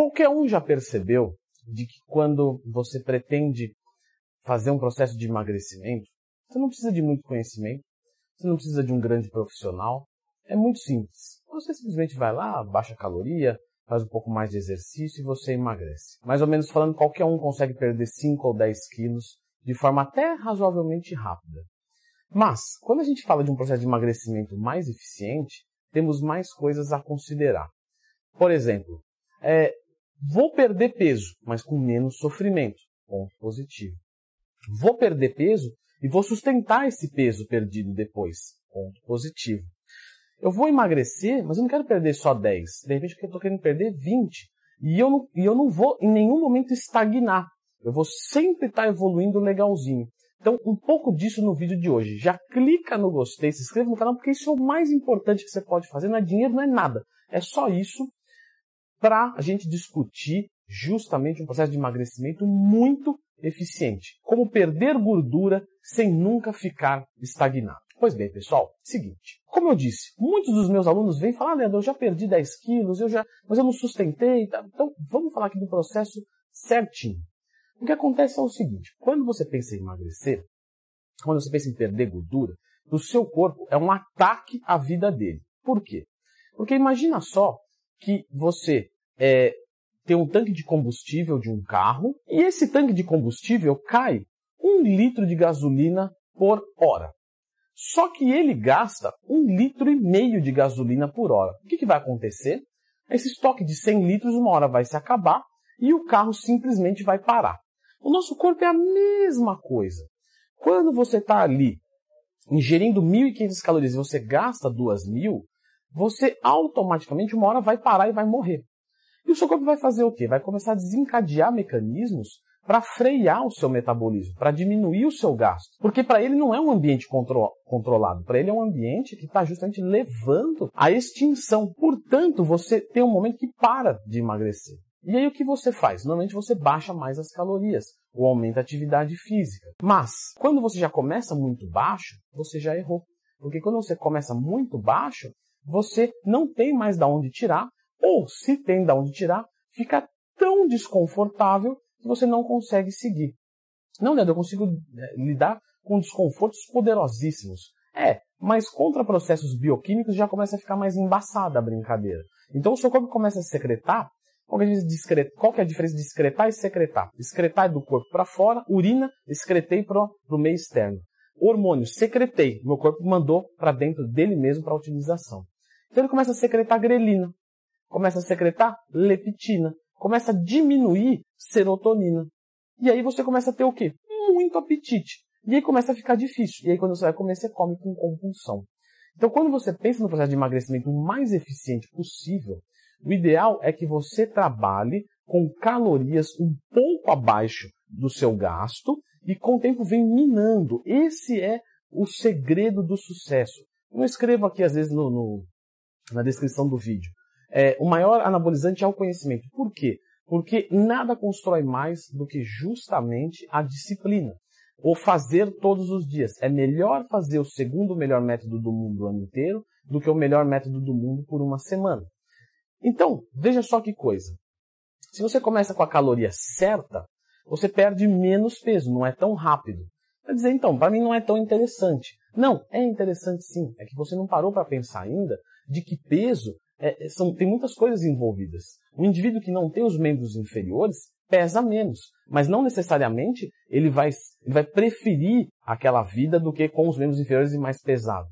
Qualquer um já percebeu de que quando você pretende fazer um processo de emagrecimento, você não precisa de muito conhecimento, você não precisa de um grande profissional, é muito simples. Você simplesmente vai lá, baixa a caloria, faz um pouco mais de exercício e você emagrece. Mais ou menos falando, qualquer um consegue perder 5 ou 10 quilos de forma até razoavelmente rápida. Mas, quando a gente fala de um processo de emagrecimento mais eficiente, temos mais coisas a considerar. Por exemplo, é, vou perder peso, mas com menos sofrimento. Ponto positivo. Vou perder peso e vou sustentar esse peso perdido depois. Ponto positivo. Eu vou emagrecer, mas eu não quero perder só 10. De repente eu estou querendo perder 20. E eu, não, e eu não vou em nenhum momento estagnar. Eu vou sempre estar evoluindo legalzinho. Então, um pouco disso no vídeo de hoje. Já clica no gostei, se inscreva no canal, porque isso é o mais importante que você pode fazer. Não é dinheiro, não é nada. É só isso para a gente discutir justamente um processo de emagrecimento muito eficiente. Como perder gordura sem nunca ficar estagnado. Pois bem, pessoal, seguinte. Como eu disse, muitos dos meus alunos vêm falar, ah, Leandro, eu já perdi 10 quilos, eu já, mas eu não sustentei. Tá? Então, vamos falar aqui do processo certinho. O que acontece é o seguinte: quando você pensa em emagrecer, quando você pensa em perder gordura, o seu corpo é um ataque à vida dele. Por quê? Porque imagina só que você é, tem um tanque de combustível de um carro e esse tanque de combustível cai um litro de gasolina por hora. Só que ele gasta um litro e meio de gasolina por hora. O que, que vai acontecer? Esse estoque de 100 litros uma hora vai se acabar e o carro simplesmente vai parar. O nosso corpo é a mesma coisa. Quando você está ali ingerindo 1.500 calorias e você gasta 2.000, você automaticamente uma hora vai parar e vai morrer. E o seu corpo vai fazer o quê? Vai começar a desencadear mecanismos para frear o seu metabolismo, para diminuir o seu gasto. Porque para ele não é um ambiente contro controlado, para ele é um ambiente que está justamente levando à extinção. Portanto, você tem um momento que para de emagrecer. E aí o que você faz? Normalmente você baixa mais as calorias ou aumenta a atividade física. Mas quando você já começa muito baixo, você já errou. Porque quando você começa muito baixo, você não tem mais da onde tirar, ou se tem da onde tirar, fica tão desconfortável que você não consegue seguir. Não, Leandro, eu consigo é, lidar com desconfortos poderosíssimos. É, mas contra processos bioquímicos já começa a ficar mais embaçada a brincadeira. Então o seu corpo começa a secretar qual é a diferença de excretar e secretar? Excretar é do corpo para fora, urina, excretei para o meio externo. Hormônio, secretei, meu corpo mandou para dentro dele mesmo para utilização. Então ele começa a secretar grelina, começa a secretar leptina, começa a diminuir serotonina. E aí você começa a ter o quê? Muito apetite. E aí começa a ficar difícil. E aí quando você vai comer, você come com compulsão. Então quando você pensa no processo de emagrecimento mais eficiente possível, o ideal é que você trabalhe com calorias um pouco abaixo do seu gasto e com o tempo vem minando. Esse é o segredo do sucesso. Eu escrevo aqui às vezes no, no, na descrição do vídeo. É, o maior anabolizante é o conhecimento. Por quê? Porque nada constrói mais do que justamente a disciplina. O fazer todos os dias. É melhor fazer o segundo melhor método do mundo o ano inteiro do que o melhor método do mundo por uma semana. Então, veja só que coisa. Se você começa com a caloria certa, você perde menos peso, não é tão rápido. Quer dizer, então, para mim não é tão interessante. Não, é interessante sim. É que você não parou para pensar ainda de que peso é, é, são, tem muitas coisas envolvidas. Um indivíduo que não tem os membros inferiores pesa menos, mas não necessariamente ele vai, ele vai preferir aquela vida do que com os membros inferiores e mais pesado.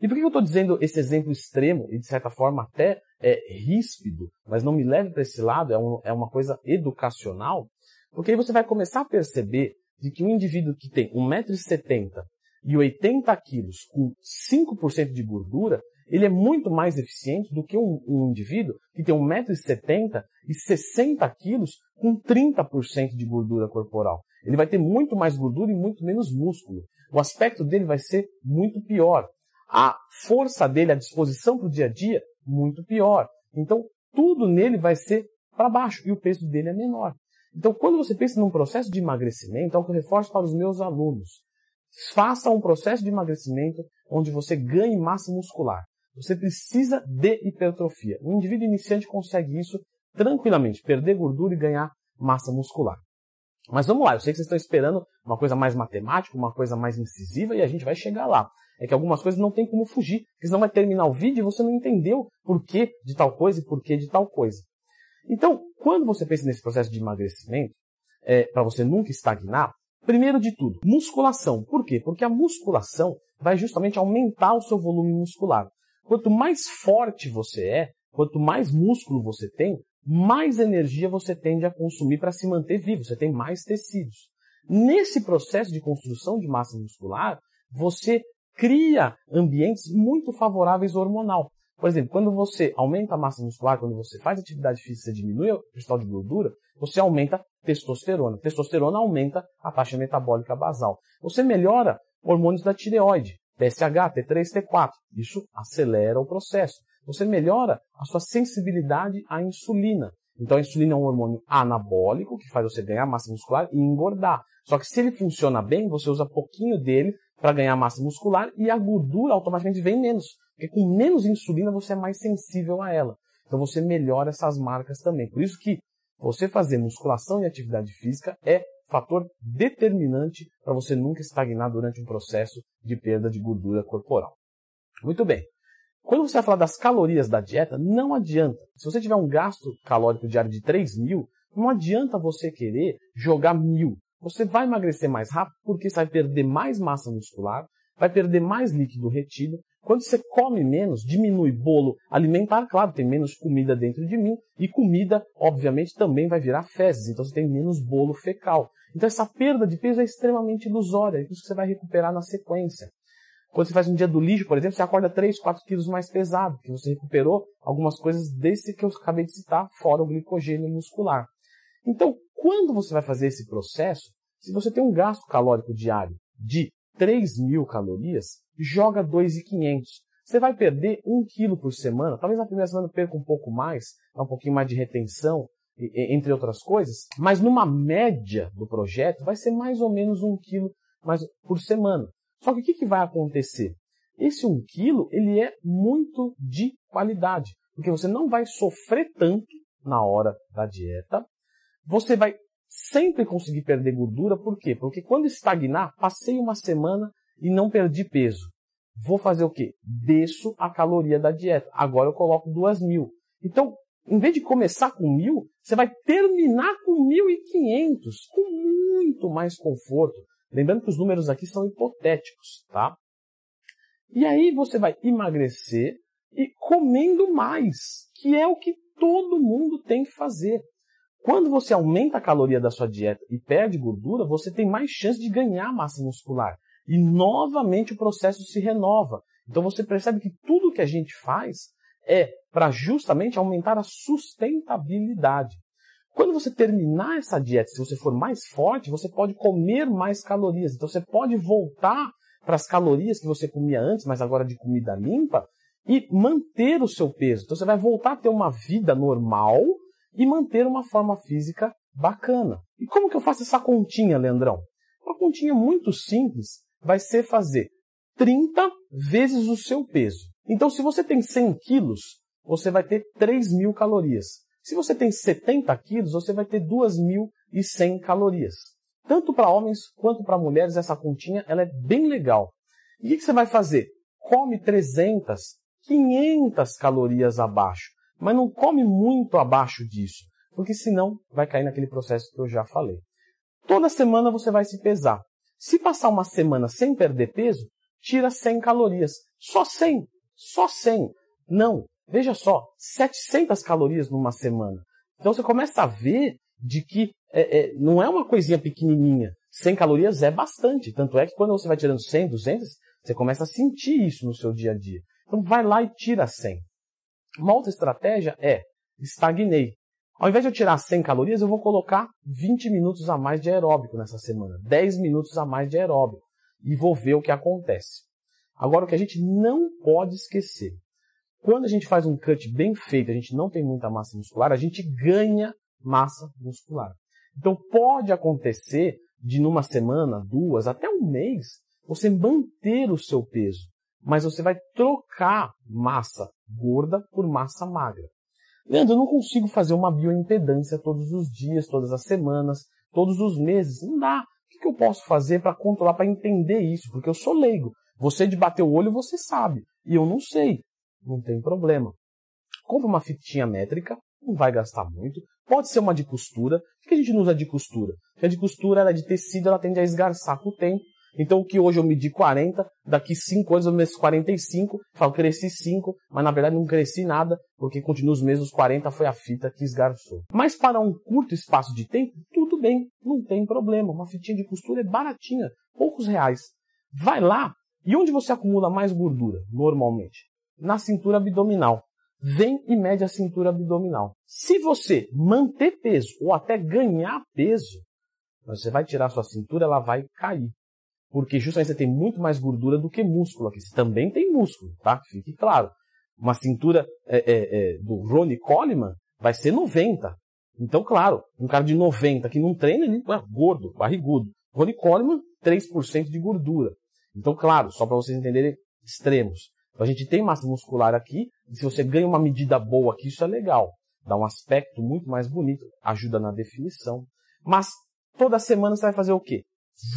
E por que eu estou dizendo esse exemplo extremo e de certa forma até é, ríspido, mas não me leve para esse lado, é, um, é uma coisa educacional? Porque aí você vai começar a perceber de que um indivíduo que tem 1,70m e 80 quilos com 5% de gordura, ele é muito mais eficiente do que um, um indivíduo que tem 1,70m e 60 quilos com 30% de gordura corporal. Ele vai ter muito mais gordura e muito menos músculo. O aspecto dele vai ser muito pior a força dele, a disposição para o dia a dia, muito pior. Então, tudo nele vai ser para baixo e o peso dele é menor. Então, quando você pensa num processo de emagrecimento, é o que eu reforço para os meus alunos. Faça um processo de emagrecimento onde você ganhe massa muscular. Você precisa de hipertrofia. Um indivíduo iniciante consegue isso tranquilamente perder gordura e ganhar massa muscular. Mas vamos lá, eu sei que vocês estão esperando uma coisa mais matemática, uma coisa mais incisiva, e a gente vai chegar lá. É que algumas coisas não tem como fugir, porque senão vai terminar o vídeo e você não entendeu por que de tal coisa e por que de tal coisa. Então, quando você pensa nesse processo de emagrecimento, é, para você nunca estagnar, primeiro de tudo, musculação. Por quê? Porque a musculação vai justamente aumentar o seu volume muscular. Quanto mais forte você é, quanto mais músculo você tem, mais energia você tende a consumir para se manter vivo, você tem mais tecidos. Nesse processo de construção de massa muscular, você cria ambientes muito favoráveis hormonal. Por exemplo, quando você aumenta a massa muscular, quando você faz atividade física, você diminui o percentual de gordura, você aumenta testosterona. Testosterona aumenta a taxa metabólica basal. Você melhora hormônios da tireoide, TSH, T3, T4. Isso acelera o processo. Você melhora a sua sensibilidade à insulina. Então a insulina é um hormônio anabólico que faz você ganhar massa muscular e engordar. Só que se ele funciona bem, você usa pouquinho dele para ganhar massa muscular e a gordura automaticamente vem menos. Porque com menos insulina você é mais sensível a ela. Então você melhora essas marcas também. Por isso que você fazer musculação e atividade física é fator determinante para você nunca estagnar durante um processo de perda de gordura corporal. Muito bem. Quando você vai falar das calorias da dieta, não adianta. Se você tiver um gasto calórico diário de 3 mil, não adianta você querer jogar mil. Você vai emagrecer mais rápido porque você vai perder mais massa muscular, vai perder mais líquido retido. Quando você come menos, diminui bolo alimentar, claro, tem menos comida dentro de mim, e comida, obviamente, também vai virar fezes, então você tem menos bolo fecal. Então essa perda de peso é extremamente ilusória, é isso que você vai recuperar na sequência. Quando você faz um dia do lixo, por exemplo, você acorda 3, 4 quilos mais pesado, porque você recuperou algumas coisas desse que eu acabei de citar, fora o glicogênio muscular. Então, quando você vai fazer esse processo, se você tem um gasto calórico diário de 3 mil calorias, joga 2,500. Você vai perder 1 quilo por semana. Talvez na primeira semana perca um pouco mais, um pouquinho mais de retenção, entre outras coisas. Mas numa média do projeto, vai ser mais ou menos 1 quilo mais por semana. Só que o que, que vai acontecer? Esse 1 quilo, ele é muito de qualidade. Porque você não vai sofrer tanto na hora da dieta. Você vai sempre conseguir perder gordura, por quê? Porque quando estagnar, passei uma semana e não perdi peso. Vou fazer o quê? Desço a caloria da dieta. Agora eu coloco duas mil. Então, em vez de começar com mil, você vai terminar com mil e quinhentos, com muito mais conforto. Lembrando que os números aqui são hipotéticos, tá? E aí você vai emagrecer e comendo mais, que é o que todo mundo tem que fazer. Quando você aumenta a caloria da sua dieta e perde gordura, você tem mais chance de ganhar massa muscular. E novamente o processo se renova. Então você percebe que tudo que a gente faz é para justamente aumentar a sustentabilidade. Quando você terminar essa dieta, se você for mais forte, você pode comer mais calorias. Então você pode voltar para as calorias que você comia antes, mas agora de comida limpa, e manter o seu peso. Então você vai voltar a ter uma vida normal, e manter uma forma física bacana. E como que eu faço essa continha, Leandrão? Uma continha muito simples vai ser fazer 30 vezes o seu peso. Então, se você tem 100 quilos, você vai ter 3 mil calorias. Se você tem 70 quilos, você vai ter 2.100 calorias. Tanto para homens quanto para mulheres, essa continha ela é bem legal. E o que você vai fazer? Come 300, 500 calorias abaixo. Mas não come muito abaixo disso, porque senão vai cair naquele processo que eu já falei. Toda semana você vai se pesar. Se passar uma semana sem perder peso, tira 100 calorias. Só 100. Só 100. Não. Veja só, 700 calorias numa semana. Então você começa a ver de que é, é, não é uma coisinha pequenininha. 100 calorias é bastante. Tanto é que quando você vai tirando 100, 200, você começa a sentir isso no seu dia a dia. Então vai lá e tira 100. Uma outra estratégia é estagnei. Ao invés de eu tirar 100 calorias, eu vou colocar 20 minutos a mais de aeróbico nessa semana, 10 minutos a mais de aeróbico e vou ver o que acontece. Agora, o que a gente não pode esquecer, quando a gente faz um cut bem feito, a gente não tem muita massa muscular, a gente ganha massa muscular. Então, pode acontecer de numa semana, duas, até um mês, você manter o seu peso mas você vai trocar massa gorda por massa magra. Leandro, eu não consigo fazer uma bioimpedância todos os dias, todas as semanas, todos os meses. Não dá. O que eu posso fazer para controlar, para entender isso? Porque eu sou leigo. Você de bater o olho, você sabe. E eu não sei. Não tem problema. Compra uma fitinha métrica, não vai gastar muito. Pode ser uma de costura. Por que a gente não usa de costura? Porque a de costura, ela é de tecido, ela tende a esgarçar com o tempo. Então, o que hoje eu medi 40, daqui 5 anos eu meço 45, falo, cresci 5, mas na verdade não cresci nada, porque continua os mesmos 40, foi a fita que esgarçou. Mas para um curto espaço de tempo, tudo bem, não tem problema. Uma fitinha de costura é baratinha, poucos reais. Vai lá, e onde você acumula mais gordura, normalmente? Na cintura abdominal. Vem e mede a cintura abdominal. Se você manter peso ou até ganhar peso, você vai tirar sua cintura, ela vai cair. Porque justamente você tem muito mais gordura do que músculo aqui. Você também tem músculo, tá? Fique claro. Uma cintura é, é, é, do Ronnie Coleman vai ser 90. Então, claro, um cara de 90 que não treina, ele é gordo, barrigudo. Ronnie Coleman, 3% de gordura. Então, claro, só para vocês entenderem extremos. Então, a gente tem massa muscular aqui, e se você ganha uma medida boa aqui, isso é legal. Dá um aspecto muito mais bonito, ajuda na definição. Mas toda semana você vai fazer o quê?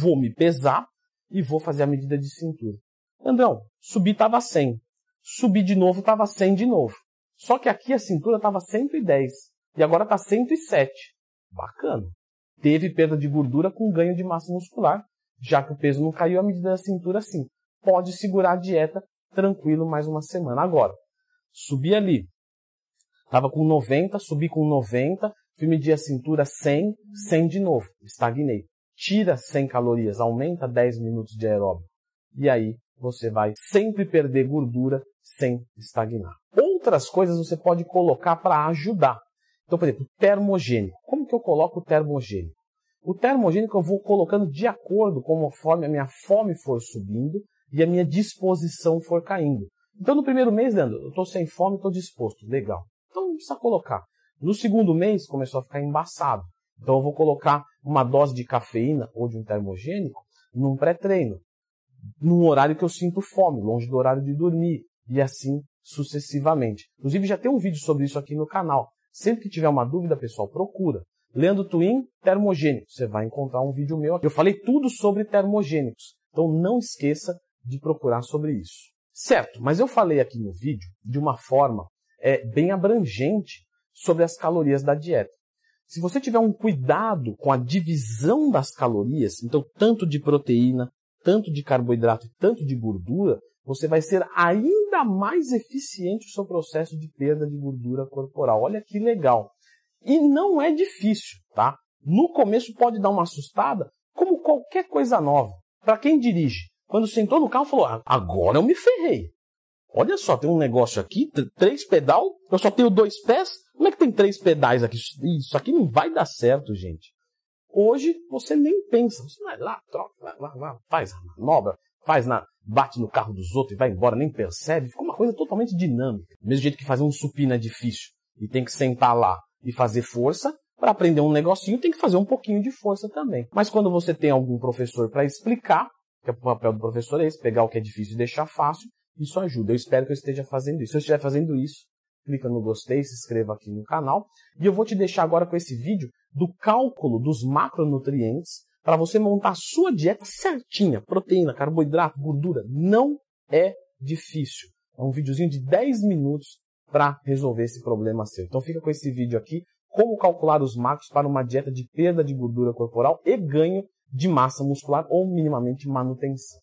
Vou me pesar, e vou fazer a medida de cintura. Andrão, subi estava 100. Subi de novo estava 100 de novo. Só que aqui a cintura estava 110 e agora está 107. Bacana. Teve perda de gordura com ganho de massa muscular, já que o peso não caiu, a medida da cintura sim. Pode segurar a dieta tranquilo mais uma semana. Agora, subi ali, estava com 90, subi com 90, fui medir a cintura 100, 100 de novo, estagnei tira 100 calorias, aumenta 10 minutos de aeróbico. E aí você vai sempre perder gordura sem estagnar. Outras coisas você pode colocar para ajudar. Então, por exemplo, termogênico. Como que eu coloco o termogênico? O termogênico eu vou colocando de acordo com conforme a minha fome for subindo e a minha disposição for caindo. Então, no primeiro mês, Leandro, eu estou sem fome, estou disposto. Legal. Então, não precisa colocar. No segundo mês, começou a ficar embaçado. Então eu vou colocar uma dose de cafeína ou de um termogênico num pré-treino, num horário que eu sinto fome, longe do horário de dormir, e assim sucessivamente. Inclusive já tem um vídeo sobre isso aqui no canal. Sempre que tiver uma dúvida, pessoal, procura. Leandro Twin, termogênico. Você vai encontrar um vídeo meu aqui. Eu falei tudo sobre termogênicos. Então não esqueça de procurar sobre isso. Certo, mas eu falei aqui no vídeo de uma forma é, bem abrangente sobre as calorias da dieta. Se você tiver um cuidado com a divisão das calorias, então tanto de proteína, tanto de carboidrato e tanto de gordura, você vai ser ainda mais eficiente no seu processo de perda de gordura corporal. Olha que legal. E não é difícil, tá? No começo pode dar uma assustada, como qualquer coisa nova. Para quem dirige, quando sentou no carro, falou: ah, agora eu me ferrei. Olha só, tem um negócio aqui, três pedal, eu só tenho dois pés, como é que tem três pedais aqui? Isso aqui não vai dar certo, gente. Hoje você nem pensa. Você vai lá, troca, vai, vai, faz a manobra, faz na, bate no carro dos outros e vai embora, nem percebe. Fica uma coisa totalmente dinâmica. Do mesmo jeito que fazer um supino é difícil e tem que sentar lá e fazer força, para aprender um negocinho tem que fazer um pouquinho de força também. Mas quando você tem algum professor para explicar, que é o papel do professor é esse, pegar o que é difícil e deixar fácil, isso ajuda. Eu espero que eu esteja fazendo isso. Se eu estiver fazendo isso, clica no gostei, se inscreva aqui no canal. E eu vou te deixar agora com esse vídeo do cálculo dos macronutrientes para você montar a sua dieta certinha. Proteína, carboidrato, gordura. Não é difícil. É um videozinho de 10 minutos para resolver esse problema seu. Então fica com esse vídeo aqui, como calcular os macros para uma dieta de perda de gordura corporal e ganho de massa muscular ou minimamente manutenção.